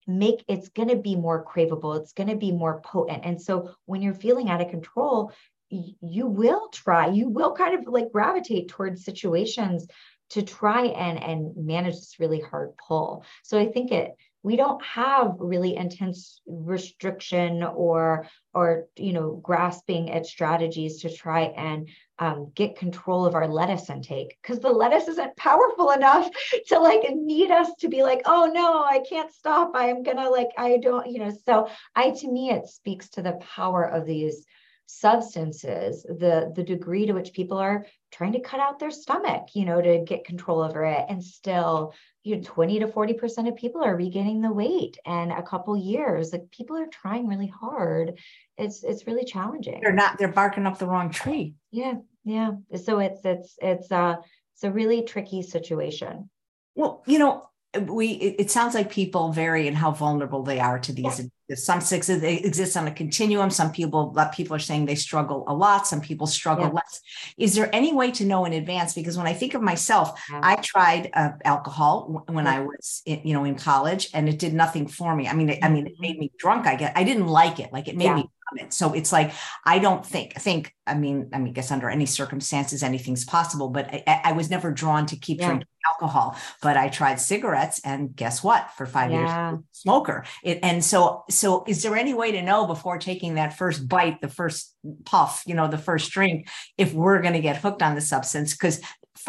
make it's going to be more craveable it's going to be more potent and so when you're feeling out of control you will try you will kind of like gravitate towards situations to try and and manage this really hard pull so i think it we don't have really intense restriction or or you know grasping at strategies to try and um, get control of our lettuce intake because the lettuce isn't powerful enough to like need us to be like oh no i can't stop. I'm gonna like i don't you know so i to me it speaks to the power of these substances the the degree to which people are trying to cut out their stomach you know to get control over it. And still you know 20 to 40 percent of people are regaining the weight. And a couple years like people are trying really hard. It's it's really challenging. They're not they're barking up the wrong tree. Yeah yeah. So it's it's it's uh it's a really tricky situation. Well you know we it, it sounds like people vary in how vulnerable they are to these some six exist on a continuum some people people are saying they struggle a lot some people struggle yeah. less is there any way to know in advance because when i think of myself yeah. i tried uh, alcohol when yeah. i was in, you know in college and it did nothing for me i mean it, i mean it mm-hmm. made me drunk i get i didn't like it like it made me it. So it's like I don't think I think I mean I mean I guess under any circumstances anything's possible, but I, I was never drawn to keep yeah. drinking alcohol. But I tried cigarettes, and guess what? For five yeah. years, smoker. It, and so so is there any way to know before taking that first bite, the first puff, you know, the first drink, if we're going to get hooked on the substance? Because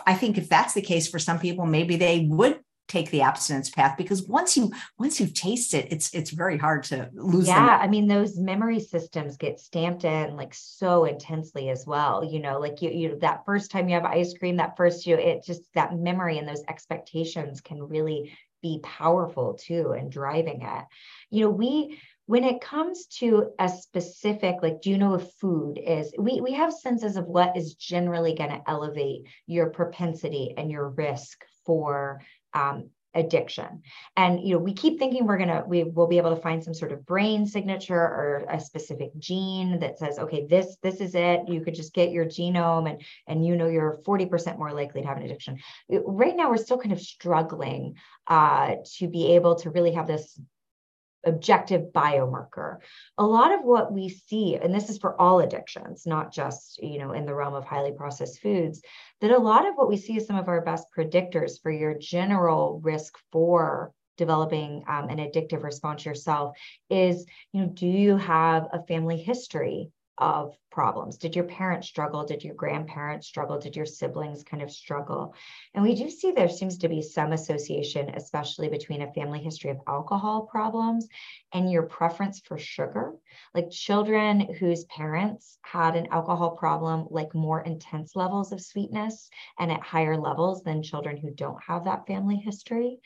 I think if that's the case for some people, maybe they would take the abstinence path because once you once you taste it it's it's very hard to lose yeah them. i mean those memory systems get stamped in like so intensely as well you know like you you that first time you have ice cream that first you it just that memory and those expectations can really be powerful too and driving it you know we when it comes to a specific like do you know if food is we we have senses of what is generally going to elevate your propensity and your risk for um, addiction. And you know we keep thinking we're to we will be able to find some sort of brain signature or a specific gene that says okay this this is it. You could just get your genome and and you know you're 40% more likely to have an addiction. Right now we're still kind of struggling uh, to be able to really have this objective biomarker. A lot of what we see, and this is for all addictions, not just you know in the realm of highly processed foods, that a lot of what we see is some of our best predictors for your general risk for developing um, an addictive response yourself is you know do you have a family history of problems? Did your parents struggle? Did your grandparents struggle? Did your siblings kind of struggle? And we do see there seems to be some association, especially between a family history of alcohol problems and your preference for sugar. Like children whose parents had an alcohol problem, like more intense levels of sweetness and at higher levels than children who don't have that family history.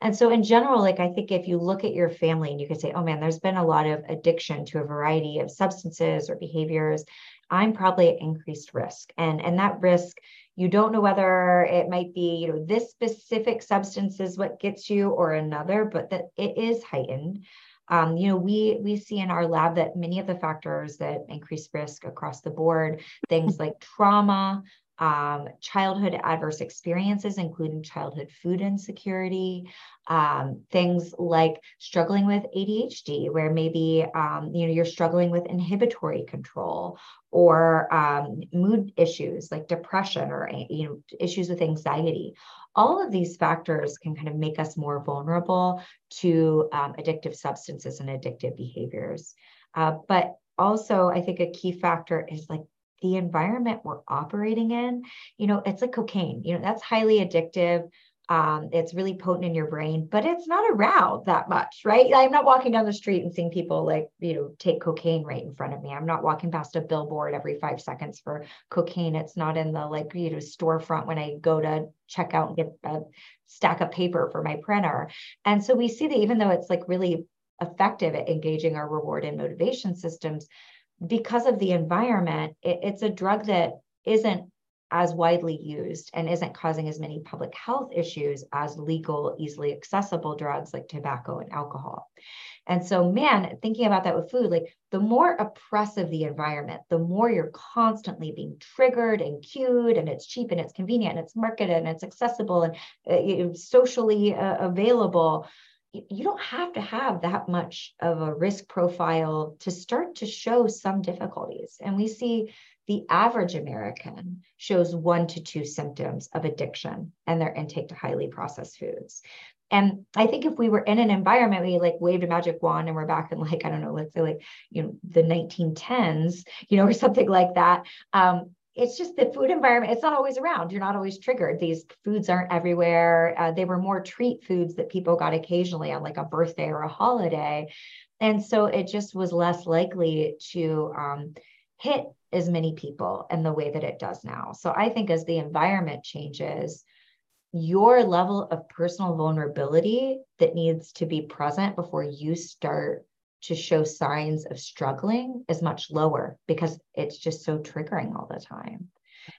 And so, in general, like I think if you look at your family and you could say, oh man, there's been a lot of addiction to a variety of substances or behaviors, I'm probably at increased risk. And, and that risk, you don't know whether it might be, you know, this specific substance is what gets you or another, but that it is heightened. Um, you know, we we see in our lab that many of the factors that increase risk across the board, things like trauma, um, childhood adverse experiences, including childhood food insecurity, um, things like struggling with ADHD, where maybe um, you know you're struggling with inhibitory control or um, mood issues like depression or you know issues with anxiety. All of these factors can kind of make us more vulnerable to um, addictive substances and addictive behaviors. Uh, but also, I think a key factor is like the environment we're operating in, you know, it's like cocaine, you know, that's highly addictive. Um, it's really potent in your brain, but it's not around that much, right? I'm not walking down the street and seeing people like, you know, take cocaine right in front of me. I'm not walking past a billboard every five seconds for cocaine. It's not in the like, you know, storefront when I go to check out and get a stack of paper for my printer. And so we see that even though it's like really effective at engaging our reward and motivation systems, because of the environment, it, it's a drug that isn't as widely used and isn't causing as many public health issues as legal, easily accessible drugs like tobacco and alcohol. And so, man, thinking about that with food, like the more oppressive the environment, the more you're constantly being triggered and cued, and it's cheap and it's convenient and it's marketed and it's accessible and uh, socially uh, available. You don't have to have that much of a risk profile to start to show some difficulties. And we see the average American shows one to two symptoms of addiction and their intake to highly processed foods. And I think if we were in an environment you like waved a magic wand and we're back in like, I don't know, let's say like, you know, the 1910s, you know, or something like that. Um, it's just the food environment, it's not always around. You're not always triggered. These foods aren't everywhere. Uh, they were more treat foods that people got occasionally on like a birthday or a holiday. And so it just was less likely to um, hit as many people in the way that it does now. So I think as the environment changes, your level of personal vulnerability that needs to be present before you start to show signs of struggling is much lower because it's just so triggering all the time.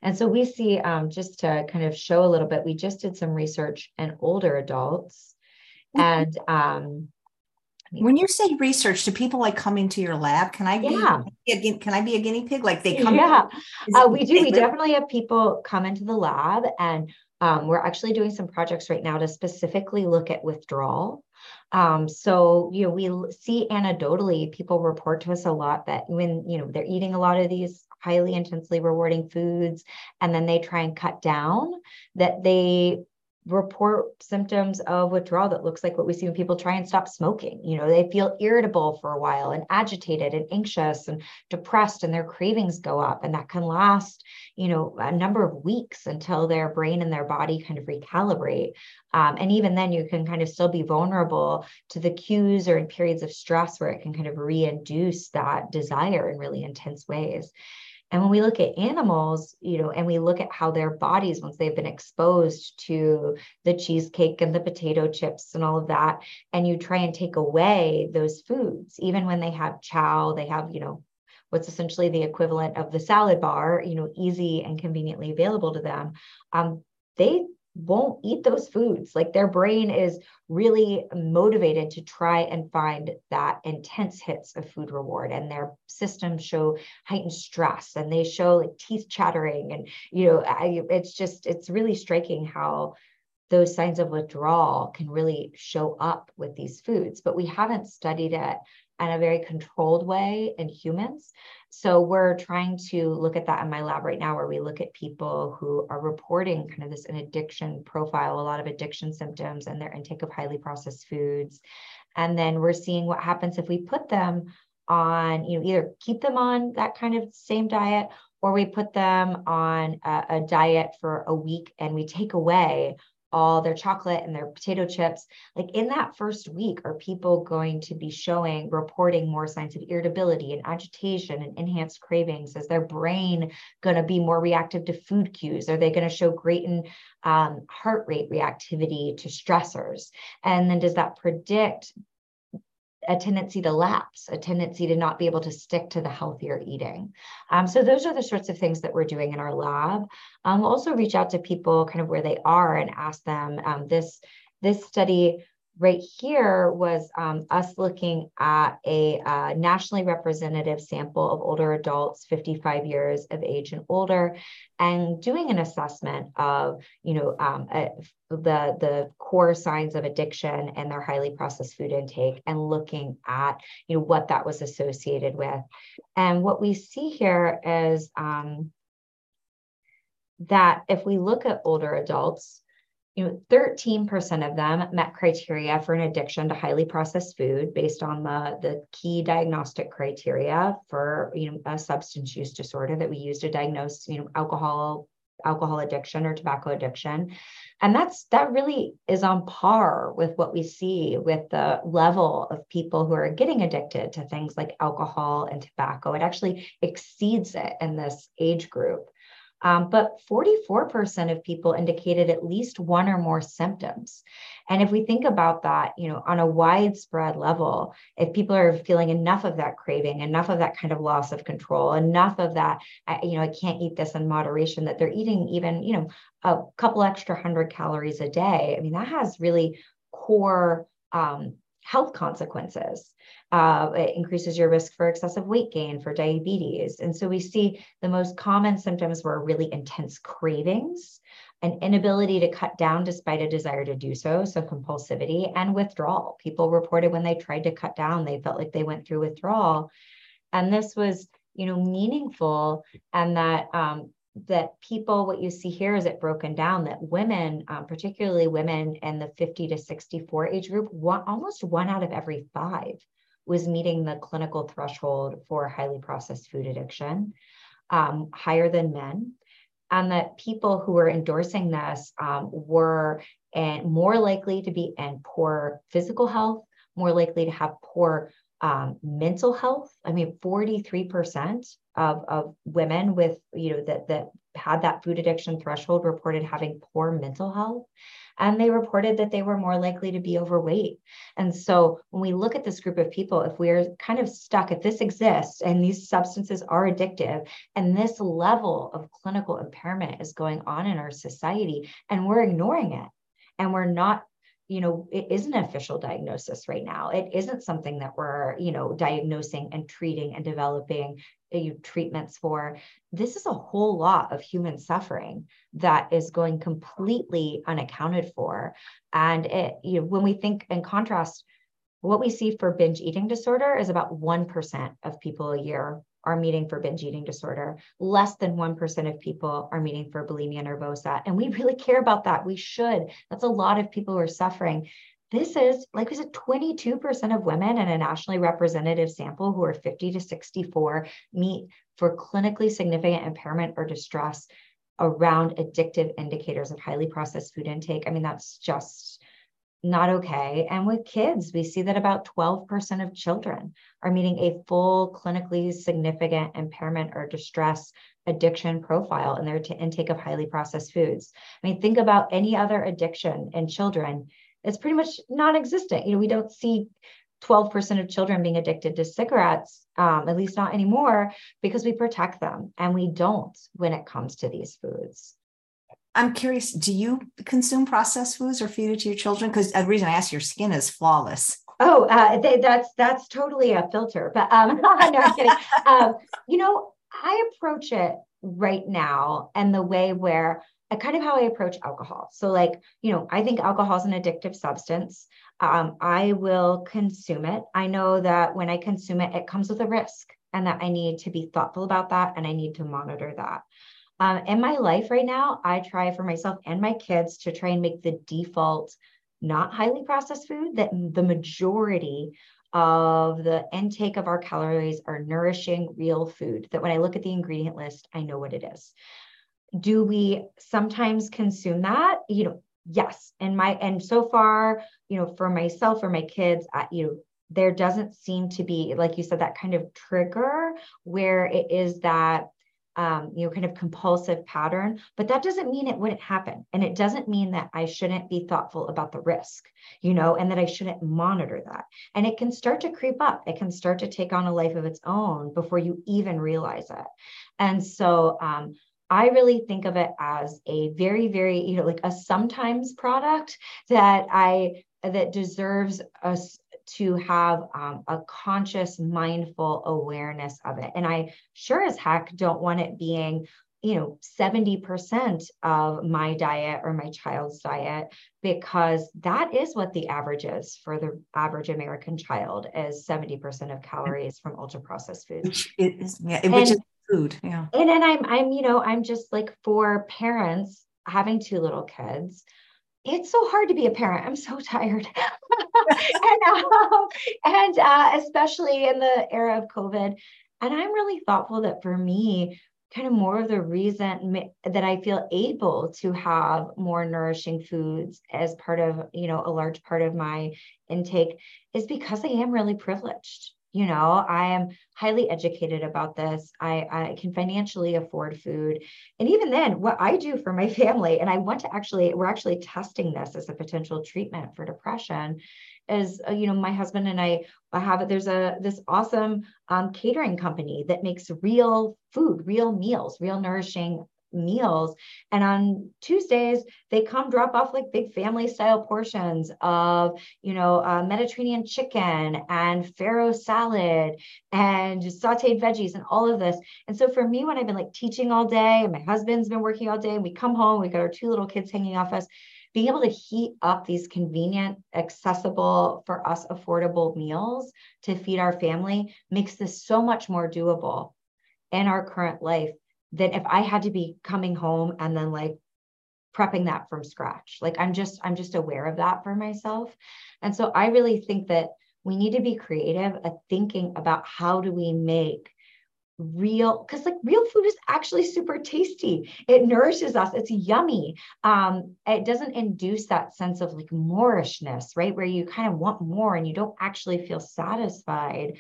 And so we see, um, just to kind of show a little bit, we just did some research in older adults. And um, when you say research, do people like come into your lab? Can I be? Yeah. Can I be a guinea pig? Like they come? Yeah, uh, we do. We definitely have people come into the lab, and um, we're actually doing some projects right now to specifically look at withdrawal. Um, so you know, we see anecdotally people report to us a lot that when you know they're eating a lot of these highly intensely rewarding foods and then they try and cut down that they report symptoms of withdrawal that looks like what we see when people try and stop smoking. You know, they feel irritable for a while and agitated and anxious and depressed, and their cravings go up. And that can last, you know, a number of weeks until their brain and their body kind of recalibrate. Um, and even then, you can kind of still be vulnerable to the cues or in periods of stress where it can kind of reinduce that desire in really intense ways. And when we look at animals, you know, and we look at how their bodies, once they've been exposed to the cheesecake and the potato chips and all of that, and you try and take away those foods, even when they have chow, they have, you know, what's essentially the equivalent of the salad bar, you know, easy and conveniently available to them. Um, they won't eat those foods. Like their brain is really motivated to try and find that intense hits of food reward. And their systems show heightened stress and they show like teeth chattering. And, you know, I, it's just, it's really striking how those signs of withdrawal can really show up with these foods. But we haven't studied it in a very controlled way in humans. So we're trying to look at that in my lab right now, where we look at people who are reporting kind of this an addiction profile, a lot of addiction symptoms and their intake of highly processed foods. And then we're seeing what happens if we put them on, you know, either keep them on that kind of same diet or we put them on a, a diet for a week and we take away all their chocolate and their potato chips like in that first week are people going to be showing reporting more signs of irritability and agitation and enhanced cravings? Is their brain going to be more reactive to food cues? Are they going to show greater um, heart rate reactivity to stressors? And then does that predict a tendency to lapse, a tendency to not be able to stick to the healthier eating. Um, so those are the sorts of things that we're doing in our lab. Um, we'll also reach out to people kind of where they are and ask them. Um, this this study right here was um, us looking at a uh, nationally representative sample of older adults 55 years of age and older and doing an assessment of you know um, a, the the core signs of addiction and their highly processed food intake and looking at you know what that was associated with. And what we see here is um, that if we look at older adults you know 13% of them met criteria for an addiction to highly processed food based on the, the key diagnostic criteria for you know a substance use disorder that we use to diagnose you know alcohol alcohol addiction or tobacco addiction. And that's that really is on par with what we see with the level of people who are getting addicted to things like alcohol and tobacco. It actually exceeds it in this age group um, but 44% of people indicated at least one or more symptoms. And if we think about that, you know, on a widespread level, if people are feeling enough of that craving, enough of that kind of loss of control, enough of that, you know, I can't eat this in moderation, that they're eating even, you know, a couple extra hundred calories a day. I mean, that has really core um, health consequences. Uh, it increases your risk for excessive weight gain, for diabetes. And so we see the most common symptoms were really intense cravings, an inability to cut down despite a desire to do so, so compulsivity and withdrawal. People reported when they tried to cut down, they felt like they went through withdrawal. And this was, you know, meaningful and that um, that people, what you see here is it broken down that women, um, particularly women in the 50 to 64 age group, one, almost one out of every five was meeting the clinical threshold for highly processed food addiction, um, higher than men. And that people who were endorsing this um, were and more likely to be in poor physical health, more likely to have poor um, mental health. I mean, 43% of, of women with, you know, that, that had that food addiction threshold reported having poor mental health. And they reported that they were more likely to be overweight. And so when we look at this group of people, if we're kind of stuck, if this exists and these substances are addictive and this level of clinical impairment is going on in our society and we're ignoring it and we're not you know it isn't an official diagnosis right now. It isn't something that we're you know diagnosing and treating and developing uh, treatments for. This is a whole lot of human suffering that is going completely unaccounted for. And it you know when we think in contrast what we see for binge eating disorder is about 1% of people a year are meeting for binge eating disorder. Less than 1% of people are meeting for bulimia nervosa. And we really care about that. We should. That's a lot of people who are suffering. This is, like I said, 22% of women in a nationally representative sample who are 50 to 64 meet for clinically significant impairment or distress around addictive indicators of highly processed food intake. I mean, that's just not okay. And with kids, we see that about 12% of children are meeting a full clinically significant impairment or distress addiction profile in their t- intake of highly processed foods. I mean, think about any other addiction in children. It's pretty much non existent. You know, we don't see 12% of children being addicted to cigarettes, um, at least not anymore, because we protect them and we don't when it comes to these foods. I'm curious, do you consume processed foods or feed it to your children? Because the reason I ask, your skin is flawless. Oh, uh, they, that's that's totally a filter, but um, no, I'm kidding. um, you know, I approach it right now and the way where I kind of how I approach alcohol. So, like, you know, I think alcohol is an addictive substance. Um, I will consume it. I know that when I consume it, it comes with a risk, and that I need to be thoughtful about that, and I need to monitor that. Um, in my life right now, I try for myself and my kids to try and make the default not highly processed food, that the majority of the intake of our calories are nourishing real food. That when I look at the ingredient list, I know what it is. Do we sometimes consume that? You know, yes. And my and so far, you know, for myself or my kids, I, you know, there doesn't seem to be, like you said, that kind of trigger where it is that um, you know, kind of compulsive pattern, but that doesn't mean it wouldn't happen. And it doesn't mean that I shouldn't be thoughtful about the risk, you know, and that I shouldn't monitor that. And it can start to creep up. It can start to take on a life of its own before you even realize it. And so, um, I really think of it as a very, very, you know, like a sometimes product that I that deserves a, to have um, a conscious, mindful awareness of it. And I sure as heck don't want it being you know 70% of my diet or my child's diet because that is what the average is for the average american child is 70% of calories from ultra processed foods which is yeah which is food yeah and then i'm i'm you know i'm just like for parents having two little kids it's so hard to be a parent. I'm so tired. and um, and uh, especially in the era of COVID. And I'm really thoughtful that for me, kind of more of the reason that I feel able to have more nourishing foods as part of, you know, a large part of my intake is because I am really privileged. You know, I am highly educated about this. I, I can financially afford food. And even then, what I do for my family, and I want to actually, we're actually testing this as a potential treatment for depression, as uh, you know my husband and i have there's a this awesome um, catering company that makes real food real meals real nourishing meals. And on tuesdays they come drop off like big family style portions of you know uh, mediterranean chicken and farro salad and sauteed veggies and all of this. And so for me when i've been like teaching all day and my husband's been working all day and we come home we got our two little kids hanging off us being able to heat up these convenient, accessible, for us, affordable meals to feed our family makes this so much more doable in our current life than if I had to be coming home and then like prepping that from scratch. Like I'm just, I'm just aware of that for myself. And so I really think that we need to be creative at thinking about how do we make real because like real food is actually super tasty. It nourishes us. It's yummy. Um it doesn't induce that sense of like moreishness right? Where you kind of want more and you don't actually feel satisfied.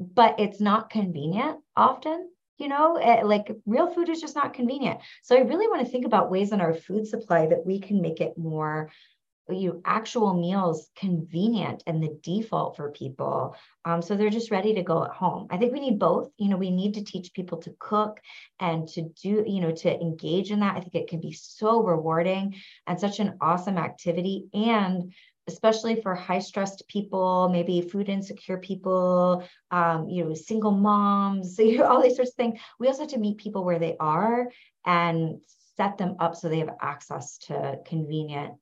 But it's not convenient often you know it, like real food is just not convenient. So i really want to think about ways in our food supply that we can make it more you know, actual meals convenient and the default for people. Um, so they're just ready to go at home. I think we need both. You know we need to teach people to cook and to do you know to engage in that. I think it can be so rewarding and such an awesome activity. And especially for high stressed people maybe food insecure people um, you know single moms you know, all these sorts of things we also have to meet people where they are and set them up so they have access to convenient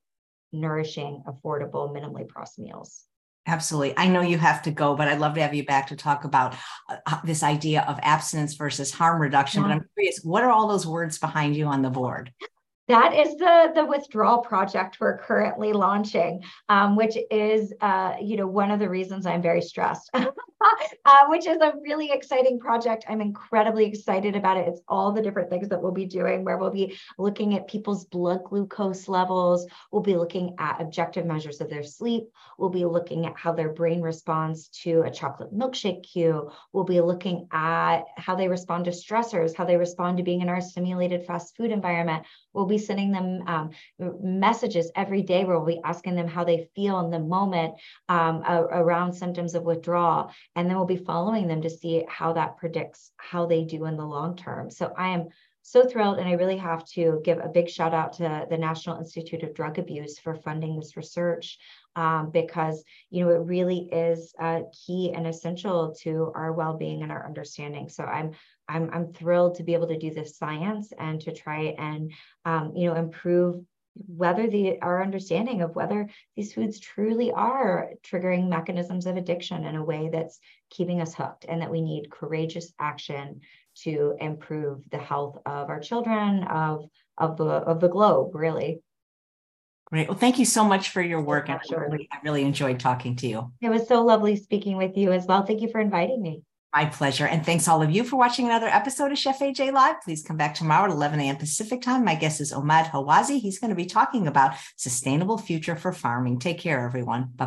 nourishing, affordable, minimally processed meals. Absolutely. I know you have to go, but I'd love to have you back to talk about uh, this idea of abstinence versus harm reduction. Yeah. But I'm curious, what are all those words behind you on the board? That is the the withdrawal project we're currently launching, um, which is uh, you know one of the reasons I'm very stressed. uh, which is a really exciting project. I'm incredibly excited about it. It's all the different things that we'll be doing, where we'll be looking at people's blood glucose levels. We'll be looking at objective measures of their sleep. We'll be looking at how their brain responds to a chocolate milkshake cue. We'll be looking at how they respond to stressors, how they respond to being in our stimulated fast food environment. We'll be sending them um, messages every day where we'll be asking them how they feel in the moment um, around symptoms of withdrawal and then we'll be following them to see how that predicts how they do in the long term. So I am so thrilled. And I really have to give a big shout out to the National Institute of Drug Abuse for funding this research um, because, you know, it really is uh, key and essential to our well-being and our understanding. So I'm, I'm, I'm thrilled to be able to do this science and to try and, um, you know, improve whether the our understanding of whether these foods truly are triggering mechanisms of addiction in a way that's keeping us hooked and that we need courageous action to improve the health of our children of of the of the globe really Great. Well, thank you so much for your work. I really, I really enjoyed talking to you. It was so lovely speaking with you as well. Thank you for inviting me. My pleasure. And thanks all of you for watching another episode of Chef AJ Live. Please come back tomorrow at 11 a.m. Pacific time. My guest is Omad Hawazi. He's going to be talking about sustainable future for farming. Take care, everyone. Bye.